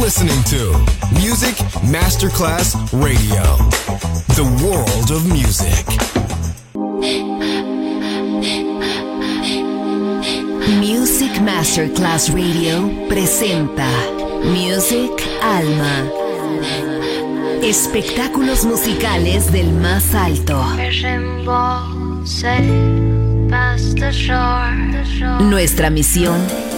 listening to Music Masterclass Radio, the world of music. Music Masterclass Radio presenta Music Alma. Espectáculos musicales del más alto. Nuestra misión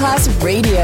Class Radio.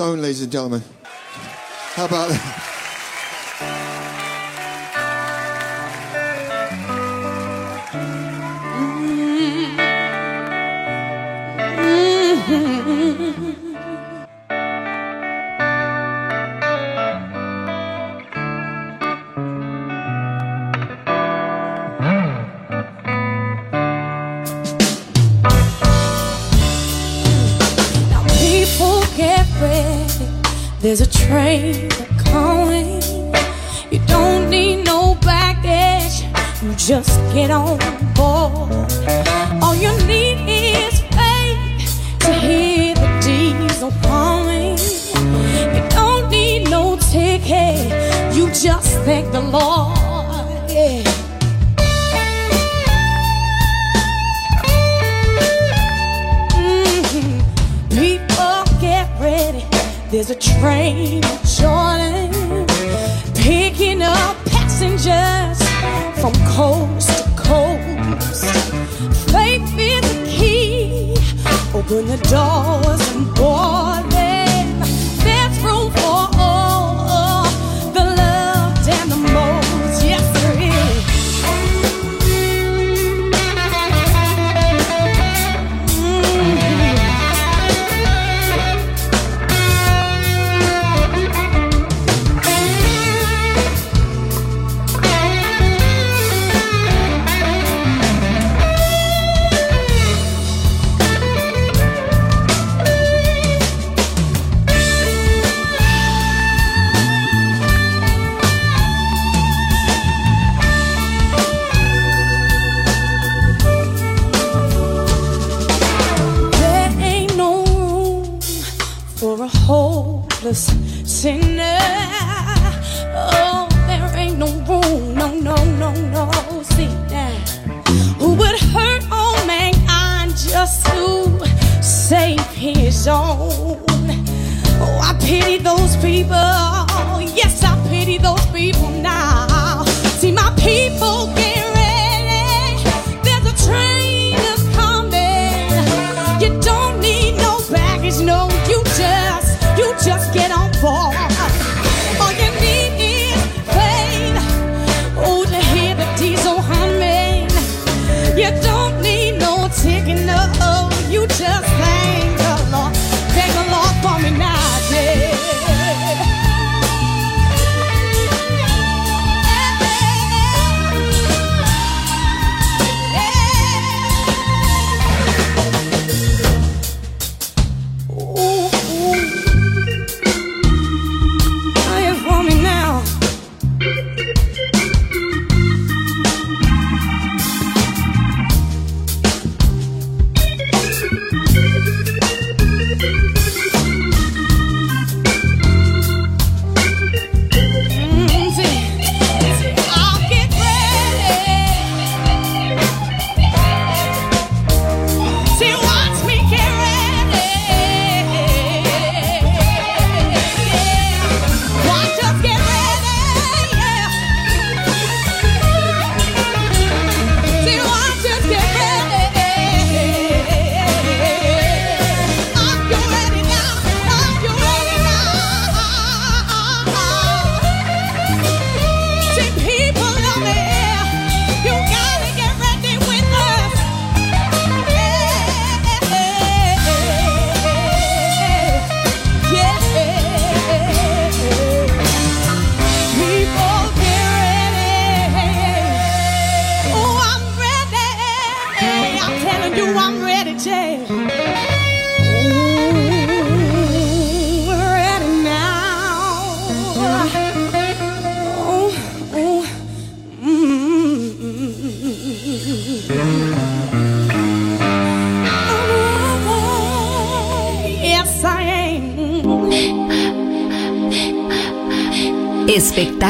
Stone, ladies and gentlemen. How about that? hours and hours. zone. Oh, I pity those people.